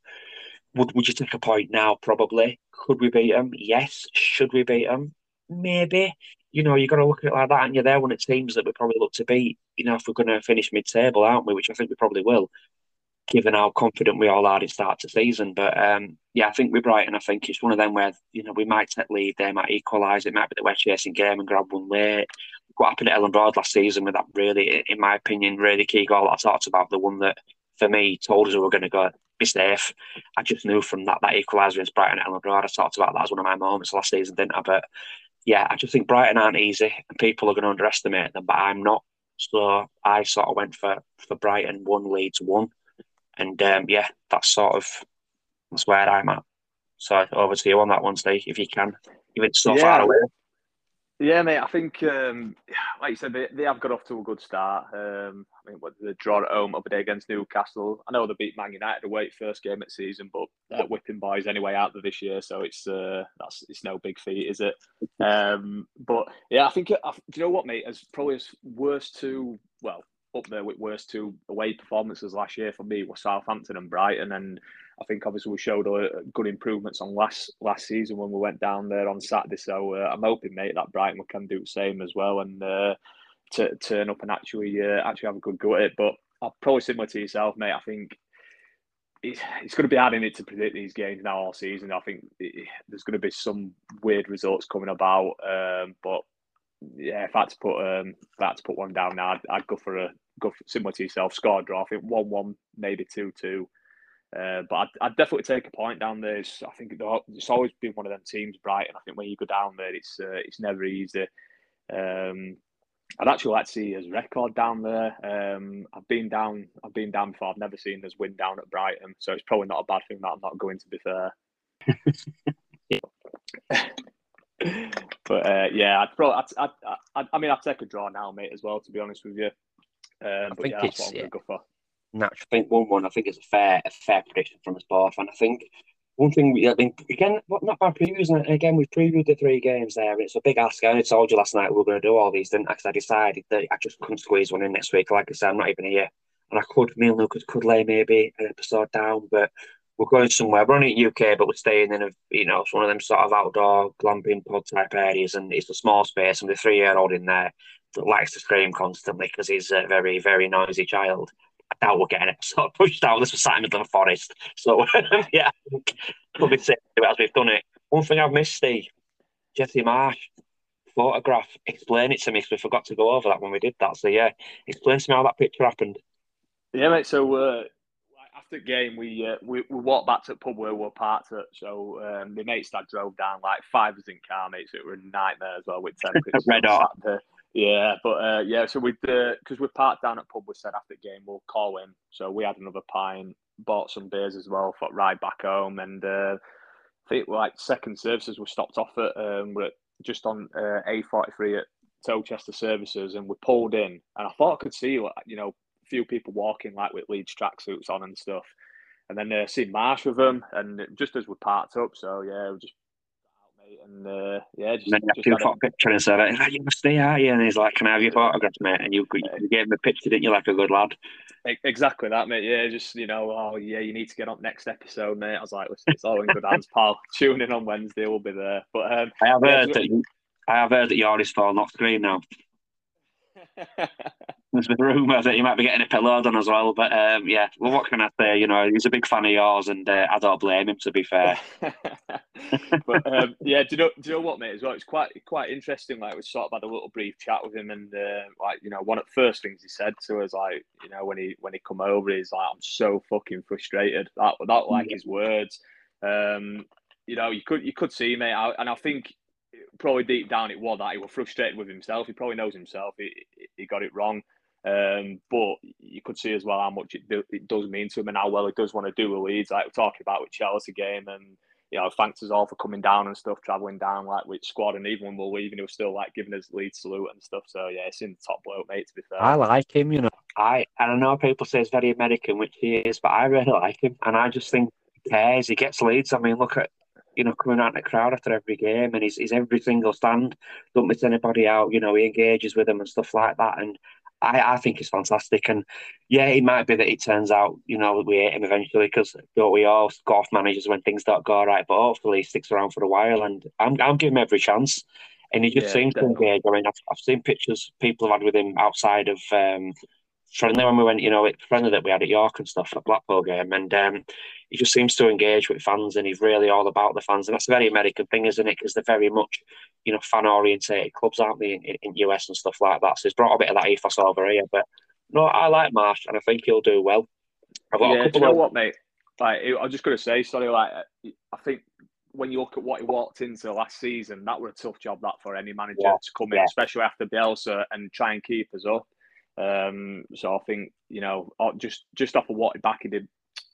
would would you take a point now? Probably. Could we beat them? Yes. Should we beat them? Maybe. You know, you got to look at it like that, and you're there when it seems that we probably look to beat. You know, if we're going to finish mid-table, aren't we? Which I think we probably will, given how confident we all are at start to season. But um, yeah, I think with and I think it's one of them where you know we might take lead, they might equalise, it might be that we're chasing game and grab one late. What happened at Elland Road last season with that really, in my opinion, really key goal that I talked about, the one that for me told us we were going to go safe. I just knew from that that equaliser against Brighton at Elland Road. I talked about that as one of my moments last season, didn't I? But yeah, I just think Brighton aren't easy, and people are going to underestimate them. But I'm not. So I sort of went for for Brighton one leads one, and um, yeah, that's sort of that's where I'm at. So over to you on that one, Steve, if you can. Even so yeah. far away.
Yeah, mate. I think, um, like you said, they, they have got off to a good start. Um, I mean, what the draw at home up day against Newcastle. I know they beat Man United away first game of season, but they're whipping boys anyway out there this year, so it's uh, that's it's no big feat, is it? Um, but yeah, I think. Do you know what, mate? As probably as worst two, well, up there with worst two away performances last year for me were Southampton and Brighton, and I think obviously we showed uh, good improvements on last last season when we went down there on Saturday. So uh, I'm hoping, mate, that Brighton can do the same as well and uh, to turn up and actually uh, actually have a good go at it. But I'm probably similar to yourself, mate. I think it's, it's going to be hard in it to predict these games now all season. I think it, there's going to be some weird results coming about, um, but yeah, if I had to put um, if I had to put one down now, I'd, I'd go for a go for, similar to yourself, score draw. I think one one, maybe two two. Uh, but I'd, I'd, definitely take a point down there. It's, I think it's always been one of them teams, Brighton. I think when you go down there, it's uh, it's never easy. Um, I'd actually like to see his record down there. Um, I've been down. I've been down before. I've never seen us win down at Brighton, so it's probably not a bad thing that I'm not going. To be fair. (laughs) but uh, yeah, I'd probably. I'd, I'd, I'd, i mean, I'd take a draw now, mate, as well. To be honest with you. Um, but yeah, that's what I'm going to go for
I think one one. I think it's a fair a fair prediction from us both, and I think one thing we I think again not bad previews. And again, we've previewed the three games there. And it's a big ask. I only told you last night we were going to do all these, didn't I? Because I decided that I just couldn't squeeze one in next week. Like I said, I'm not even here, and I could. Me and Lucas could lay maybe an episode down, but we're going somewhere. We're only UK, but we're staying in a you know it's one of them sort of outdoor glamping pod type areas, and it's a small space, and the three year old in there that likes to scream constantly because he's a very very noisy child. I doubt we'll get an episode (laughs) pushed out. This was sat in the forest. So, (laughs) yeah, we'll be safe as we've done it. One thing I've missed, Steve, Jesse Marsch photograph. Explain it to me because we forgot to go over that when we did that. So, yeah, explain to me how that picture happened.
Yeah, mate. So, uh, after the game, we, uh, we we walked back to the pub where we were parked at. So, um, the mates that drove down like five was in car, mate. So, it was a nightmare as well with (laughs) temperatures.
Red hot.
Yeah, but uh, yeah, so we because we parked down at pub, we said after the game we'll call him. So we had another pint, bought some beers as well for ride back home, and uh, I think like second services were stopped off at um, we're at, just on uh, A forty three at Towcester services, and we pulled in, and I thought I could see you know a few people walking like with Leeds tracksuits on and stuff, and then uh, see Marsch with them, and just as we parked up, so yeah, we just and uh, yeah, just, and then
you have to a picture and said, "You must stay, are you?" And he's like, "Can I have your photograph, mate?" And you, you gave him a picture, didn't you, like a good lad?
Exactly that, mate. Yeah, just you know, oh yeah, you need to get up next episode, mate. I was like, "Listen, it's all in good hands, pal. (laughs) Tune in on Wednesday, we'll be there." But um,
I have heard that. I have heard that Yoris fallen off screen now. (laughs) There's been rumour that he might be getting a pillow done as well. But um, yeah, well, what can I say? You know, he's a big fan of yours, and uh, I don't blame him. To be fair. (laughs)
but um, yeah, do you know? Do you know what, mate? As well, it's quite quite interesting. Like we sort of had a little brief chat with him, and uh, like you know, one of the first things he said to us, like you know, when he when he come over, he's like, "I'm so fucking frustrated." That that like his words. Um, you know, you could you could see, mate, I, and I think probably deep down it was that he was frustrated with himself. He probably knows himself. He, he got it wrong. Um, but you could see as well how much it, do, it does mean to him and how well he does want to do with Leeds. Like we're talking about with Chelsea game, and you know, thanks us all for coming down and stuff, travelling down like with squad, and even when we're leaving, he was still like giving us Leeds salute and stuff. So yeah, it's in the top bloke, mate. To be fair,
I like him. You know,
I and I know people say it's very American, which he is, but I really like him, and I just think he cares. He gets Leeds. I mean, look at you know, coming out in the crowd after every game, and he's, he's every single stand. Don't miss anybody out. You know, he engages with them and stuff like that. And I, I think it's fantastic. And yeah, it might be that it turns out, you know, that we hate him eventually because don't we all go off managers when things don't go right. But hopefully, he sticks around for a while. And I'm, I'm giving him every chance. And he just yeah, seems to engage. I mean, I've, I've seen pictures people have had with him outside of um, friendly when we went, you know, it friendly that we had at York and stuff at Blackpool game. And um, he just seems to engage with fans and he's really all about the fans. And that's a very American thing, isn't it? Because they're very much, you know, fan orientated clubs, aren't they, in, in, US and stuff like that. So he's brought a bit of that ethos over here. But no, I like Marsch, and I think he'll do well.
I've got yeah, do you know of... what, mate? Like, I was just going to say, sorry, like, I think when you look at what he walked into last season, that was a tough job that for any manager yeah, to come in, yeah. especially after Bielsa, and try and keep us up. Um, so I think you know, just just off of what back he did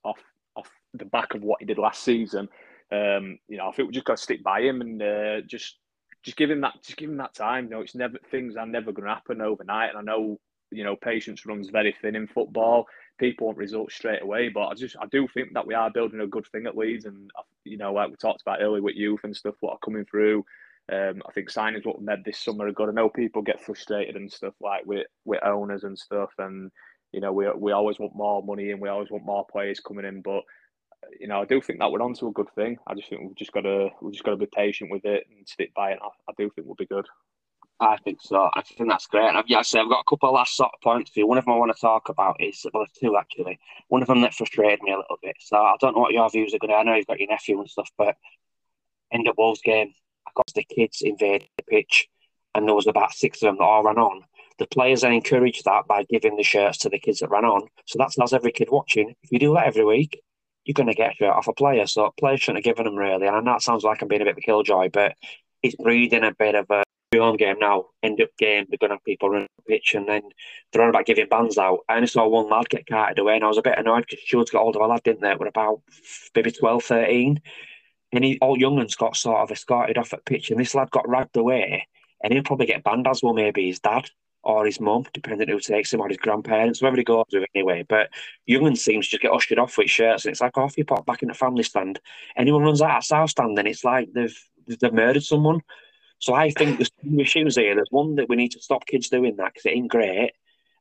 off off the back of what he did last season, um, you know, I think we just got to stick by him and uh, just just give him that just give him that time. You know, it's never things are never going to happen overnight, and I know you know patience runs very thin in football. People want results straight away, but I just I do think that we are building a good thing at Leeds, and you know, like we talked about earlier with youth and stuff, what are coming through. Um, I think signings what made this summer are good. I know people get frustrated and stuff like with with owners and stuff, and you know we we always want more money and we always want more players coming in, but you know, I do think that we're onto a good thing. I just think we've just got to we've just got to be patient with it and stick by it. I, I do think we'll be good.
I think so. I think that's great. And I've, yeah, I've got a couple of last sort of points for you. One of them I want to talk about is well, two actually. One of them that frustrated me a little bit. So I don't know what your views are going to. I know you've got your nephew and stuff, but end of Wolves game, got the kids invade the pitch, and there was about six of them that all ran on. The players then encouraged that by giving the shirts to the kids that ran on. So that's tells every kid watching if you do that every week, you're going to get a shirt off a player. So players shouldn't have given them really. And I know it sounds like I'm being a bit of a killjoy, but it's breeding a bit of a home game now. End up game, they're going to have people running the pitch and then they're on about giving bands out. I only saw one lad get carted away and I was a bit annoyed because Shields got hold of a lad, didn't they? We're about maybe 12, 13. And he, all young ones got sort of escorted off at pitch and this lad got dragged away and he'll probably get banned as well, maybe his dad or his mum, depending who takes him, or his grandparents, whoever he goes with anyway. But young seems to just get ushered off with shirts, and it's like off you pop back in the family stand. Anyone runs out of South stand, then it's like they've they've murdered someone. So I think there's two issues here. There's one that we need to stop kids doing that because it ain't great.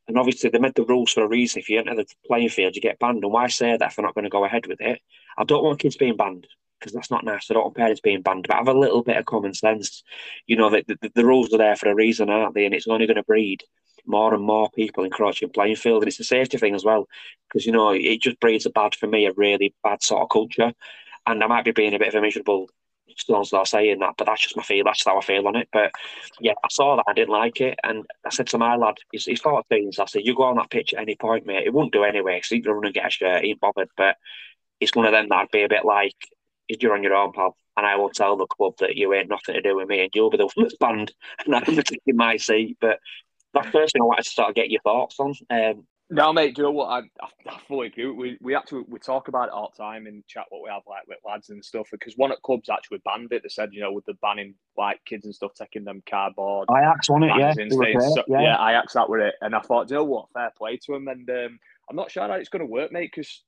And obviously they made the rules for a reason. If you enter the playing field, you get banned. And why say that if they're not going to go ahead with it? I don't want kids being banned because that's not nice. I don't want parents being banned, but have a little bit of common sense. You know, that the, the rules are there for a reason, aren't they? And it's only going to breed more and more people encroaching playing field, and it's a safety thing as well because you know it just breeds a bad for me, a really bad sort of culture. And I might be being a bit of a miserable stone start saying that, but that's just my feel. That's how I feel on it. But yeah, I saw that. I didn't like it. And I said to my lad, he's, he's 14, so I said, you go on that pitch at any point, mate. It wouldn't do anyway, because he'd run and get a shirt. He ain't bothered. But it's one of them that'd be a bit like, you're on your own, pal. And I will tell the club that you ain't nothing to do with me and you'll be the one that's banned. And I'm taking my seat. But that's the first thing I wanted to sort of get your thoughts on. Um,
no, mate. Do you know what? I, I, fully agree. We we actually we talk about it all the time in chat what we have like with lads and stuff. Because one at clubs actually banned it. They said you know with the banning like kids and stuff taking them cardboard.
Ajax on it, yeah.
So, yeah. yeah, Ajax that with it. And I thought, do you know what? Fair play to him. And um, I'm not sure how it's going to work, mate. Because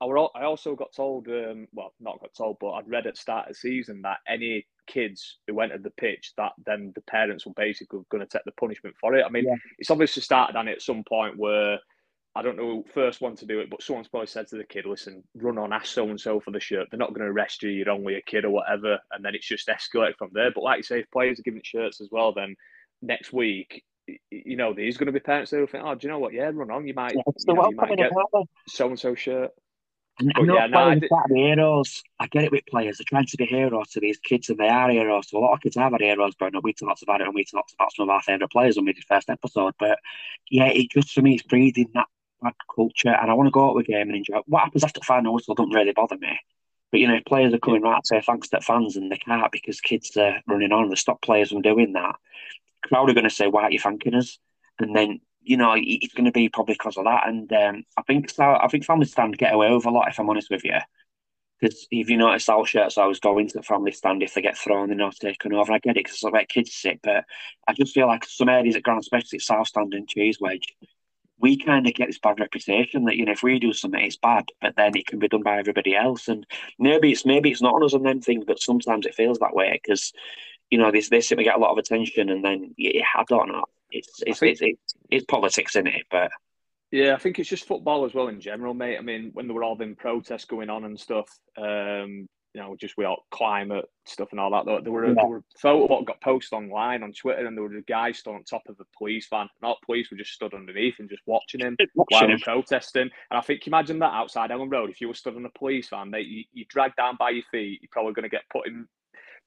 I, I, were, I also got told, um, well, not got told, but I'd read at the start of the season that any kids who went entered the pitch, that then the parents were basically going to take the punishment for it. I mean, yeah. it's obviously started on it at some point where I don't know first one to do it, but someone's probably said to the kid, "Listen, run on, ask so and so for the shirt. They're not going to arrest you. You're only a kid or whatever." And then it's just escalated from there. But like you say, if players are giving shirts as well, then next week you know, there's going to be parents who think, oh, do you know what? Yeah, run on. You might, yeah, you, know, you might get so and so shirt.
But yeah, no, did... heroes. I get it with players. They're trying to be heroes to these kids, and they are heroes. So a lot of kids have had heroes growing up. We talked about it, and we talked about some of our favourite players when we did first episode. But yeah, it just for me, it's breathing that bad culture, and I want to go out with a game and enjoy. It. What happens after final whistle doesn't really bother me. But you know, if players are coming right to say thanks to fans and they can't because kids are running on, they stop players from doing that. Crowd are going to say, "Why are you thanking us?" And then you know it's going to be probably because of that. And um, I think I think family stand get away with a lot. If I'm honest with you, because if you notice, our shirts always go into the family stand if they get thrown, they're not taken over. I get it because it's about kids sick, but I just feel like some areas at ground, especially South Stand and Cheese Wedge, we kind of get this bad reputation that you know if we do something it's bad, but then it can be done by everybody else, and maybe it's maybe it's not on us on them things, but sometimes it feels that way because you know they seem to get a lot of attention, and then yeah, I don't know, it's it's think, it's, it's, it's politics in it, but.
Yeah, I think it's just football as well in general, mate. I mean, when there were all them protests going on and stuff, um, you know, just we all climate stuff and all that. There, were, yeah. there were photos that got posted online on Twitter, and there was a guy stood on top of a police van. Not police, were just stood underneath and just watching him watching while him. protesting. And I think, imagine that outside Elland Road, if you were stood on a police van, mate, you, you dragged down by your feet, you're probably going to get put in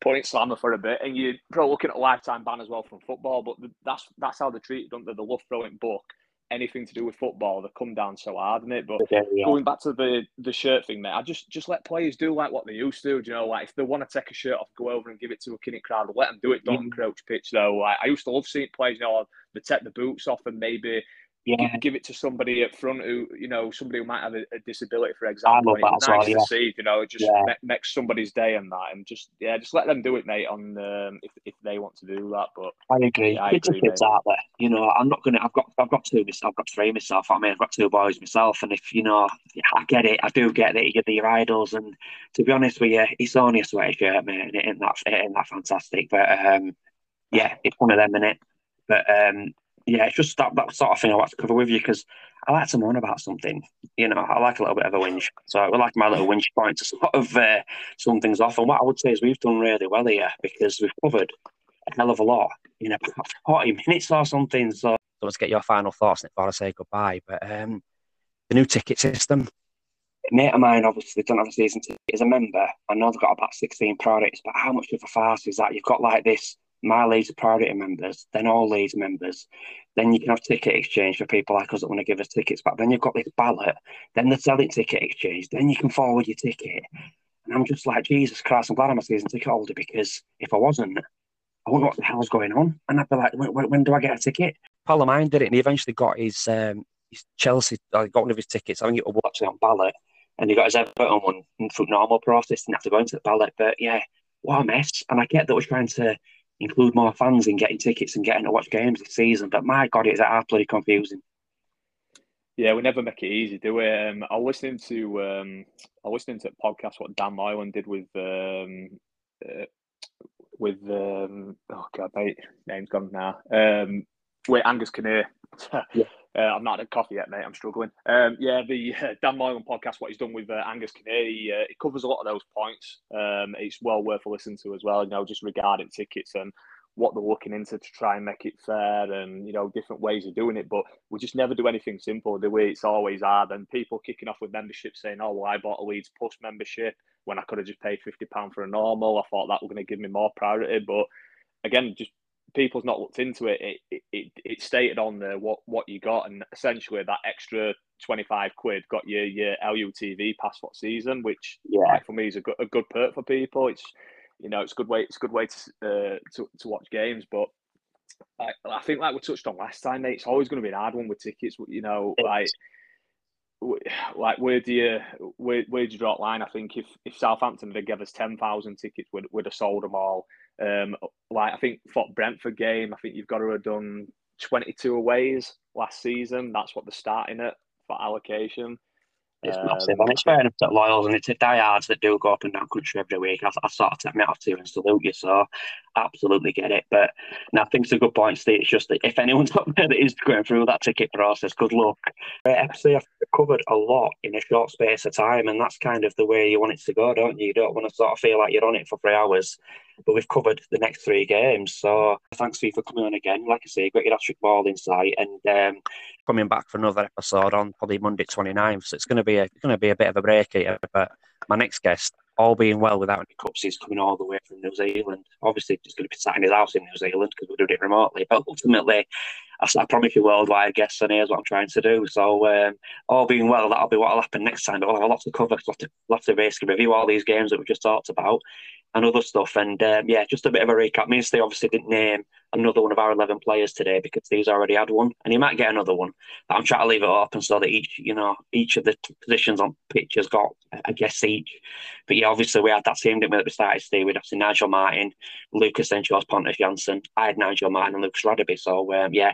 in slammer for a bit, and you're probably looking at a lifetime ban as well from football. But that's that's how they treat, don't they? They love throwing book anything to do with football, they come down so hard in it. But yeah, yeah. going back to the the shirt thing, mate, I just just let players do like what they used to. Do you know, like if they want to take a shirt off, go over and give it to a Kinnick crowd, let them do it. Don't mm. encroach pitch though. Like, I used to love seeing players, you know, they take the boots off and maybe yeah. give, it to somebody up front who you know somebody who might have a, a disability, for example. it's nice well, yeah. to see, you know, it just yeah. makes somebody's day and that, and just yeah, just let them do it, mate. On um, if if they want to do that, but
I agree. Yeah, I agree, kids mate. out there. You know, I'm not gonna. I've got I've got two. I've got three myself. I mean, I've got two boys myself, and if you know, I get it. I do get it. You're your idols, and to be honest with you, it's only a sweaty shirt, mate, and it ain't that it ain't that fantastic. But um, yeah, it's one of them, in it. But um, yeah, it's just that, that sort of thing I like to cover with you because I like to moan about something. You know, I like a little bit of a whinge. So I like my little whinge point to sort of uh, sum things off. And what I would say is we've done really well here because we've covered a hell of a lot in about 40 minutes or something. So
let's get your final thoughts before I say goodbye. But um, the new ticket system.
A mate of mine obviously done have a season ticket as a member. I know they've got about 16 products, but how much of a farce is that? You've got like this my are priority members, then all Leeds members. Then you can have ticket exchange for people like us that want to give us tickets back. Then you've got this ballot, then the selling ticket exchange, then you can forward your ticket. And I'm just like, Jesus Christ, I'm glad I'm a season ticket holder because if I wasn't, I wouldn't know what the hell's going on. And I'd be like, when, when do I get a ticket?
Pal of mine did it and he eventually got his, um, his Chelsea, uh, got one of his tickets. I think it was
actually on ballot. And he got his Everton one through normal process, didn't have to go into the ballot. But yeah, what a mess. And I get that we're trying to include more fans in getting tickets and getting to watch games this season. But my God, it's absolutely confusing.
Yeah, we never make it easy, do we? Um, I was listening to um, I was listening to a podcast what Dan Moylan did with um, uh, with um, oh god, mate, name's gone now. Um, with Angus Kinnear. yeah. Uh, I'm not had coffee yet, mate. I'm struggling. Um, yeah, the uh, (laughs) Dan Moylan podcast, what he's done with uh, Angus Kinnear, he, uh, he, covers a lot of those points. Um, it's well worth a listen to as well. You know, just regarding tickets and what they're looking into to try and make it fair, and you know, different ways of doing it. But we just never do anything simple. The way it's always hard, and people kicking off with membership saying, "Oh, well, I bought a Leeds Plus membership when I could have just paid fifty pound for a normal. I thought that was going to give me more priority, but." Again, just people's not looked into it. It, it, it stated on there what, what you got, and essentially that extra 25 quid got you your LUTV pass for season, which yeah. like, for me is a good, a good perk for people. It's you know it's a good way it's a good way to uh, to, to watch games, but I, I think like we touched on last time, mate, it's always going to be an hard one with tickets. You know, like like where do you where, where do you draw the line? I think if if Southampton had given us ten thousand tickets, we'd, we'd have sold them all. Um, like I think for Brentford game, I think you've got to have done 22 aways last season. That's what they're starting at for allocation.
It's um, massive, and it's fair enough that loyals and it's the diehards that do go up and down country every week. I, I sort of take me off to and salute you, so absolutely get it. But now, I think it's a good point, Steve. It's just that if anyone's (laughs) up there that is going through that ticket process, good luck. FC have covered a lot in a short space of time, and that's kind of the way you want it to go, don't you? You don't want to sort of feel like you're on it for three hours but we've covered the next three games. So thanks you for coming on again. Like I say, your hat ball insight and um,
coming back for another episode on probably Monday 29th. So it's going to be a going to be a bit of a break here. But my next guest, all being well without any
cups, he's coming all the way from New Zealand. Obviously, he's going to be sat in his house in New Zealand because we're doing it remotely. But ultimately, I, I promise you worldwide guests, and here's what I'm trying to do. So, um, all being well, that'll be what'll happen next time. But we'll have a lot to cover, we'll have to, to basically review all these games that we've just talked about and other stuff. And um, yeah, just a bit of a recap. Me and obviously didn't name another one of our 11 players today because these already had one, and he might get another one. But I'm trying to leave it open so that each, you know, each of the positions on pitch has got, I guess, each. But yeah, obviously we had that team, didn't we, at the start of Steve? We'd have seen Nigel Martyn, Lucas St. George Pontus Jansson. I had Nigel Martyn and Lucas Radebe. So um, yeah,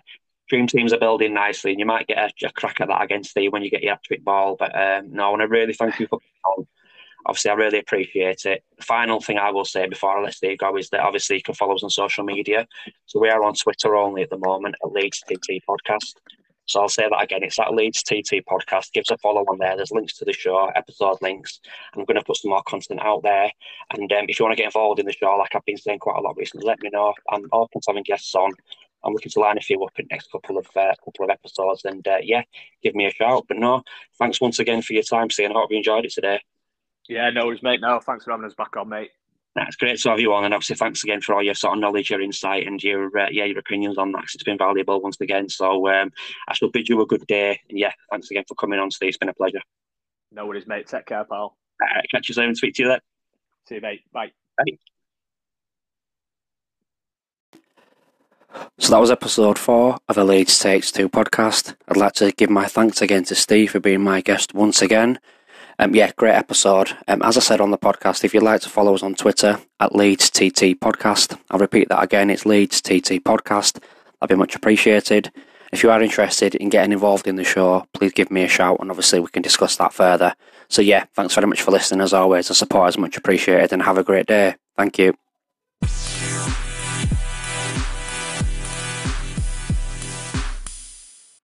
dream teams are building nicely, and you might get a, a crack at that against Steve when you get your trick ball. But um, no, I want to really thank you for coming on obviously, I really appreciate it. Final thing I will say before I let Steve go is that obviously you can follow us on social media. So we are on Twitter only at the moment at Leeds TT Podcast. So I'll say that again. It's at Leeds TT Podcast. Give us a follow on there. There's links to the show, episode links. I'm going to put some more content out there. And um, if you want to get involved in the show, like I've been saying quite a lot recently, let me know. I'm open to having guests on. I'm looking to line a few up in the next couple of uh, couple of episodes. And uh, yeah, give me a shout. But no, thanks once again for your time, Seeing. I hope you enjoyed it today.
Yeah, no worries, mate. No, thanks for having us back on, mate.
That's great to have you on, and obviously thanks again for all your sort of knowledge, your insight, and your uh, yeah your opinions on that. It's been valuable once again. So um, I shall bid you a good day, and yeah, thanks again for coming on today. It's been a pleasure.
No worries, mate. Take care, pal.
Uh, catch you soon. Speak to you then.
See you, mate. Bye.
Bye.
So that was episode four of the Leeds Takes Two podcast. I'd like to give my thanks again to Steve for being my guest once again. Um, yeah, great episode. Um, as I said on the podcast, if you'd like to follow us on Twitter at Leeds TT Podcast, I'll repeat that again. It's Leeds TT Podcast. That'd be much appreciated. If you are interested in getting involved in the show, please give me a shout, and obviously we can discuss that further. So yeah, thanks very much for listening. As always, the support is much appreciated, and have a great day. Thank you.